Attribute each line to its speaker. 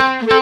Speaker 1: Música